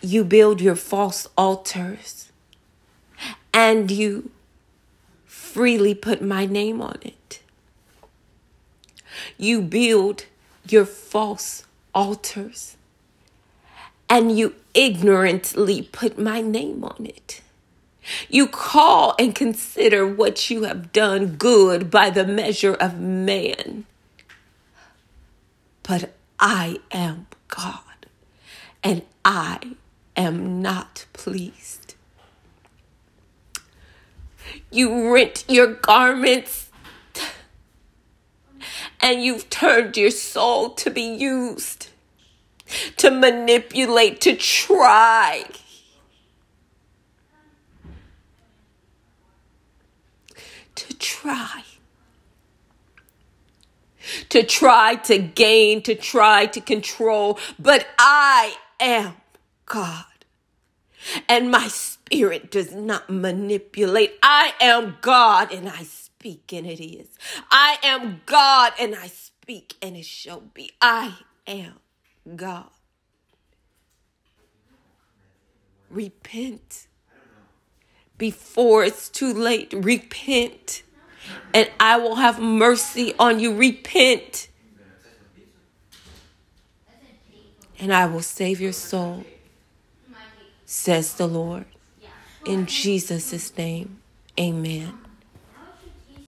you build your false altars and you freely put my name on it. You build your false altars and you ignorantly put my name on it. You call and consider what you have done good by the measure of man. But I am God and I am not pleased. You rent your garments and you've turned your soul to be used, to manipulate, to try. To try. To try to gain, to try to control, but I am God. And my spirit does not manipulate. I am God and I speak and it is. I am God and I speak and it shall be. I am God. Repent before it's too late. Repent and I will have mercy on you. Repent and I will save your soul, says the Lord. In Jesus' name, amen.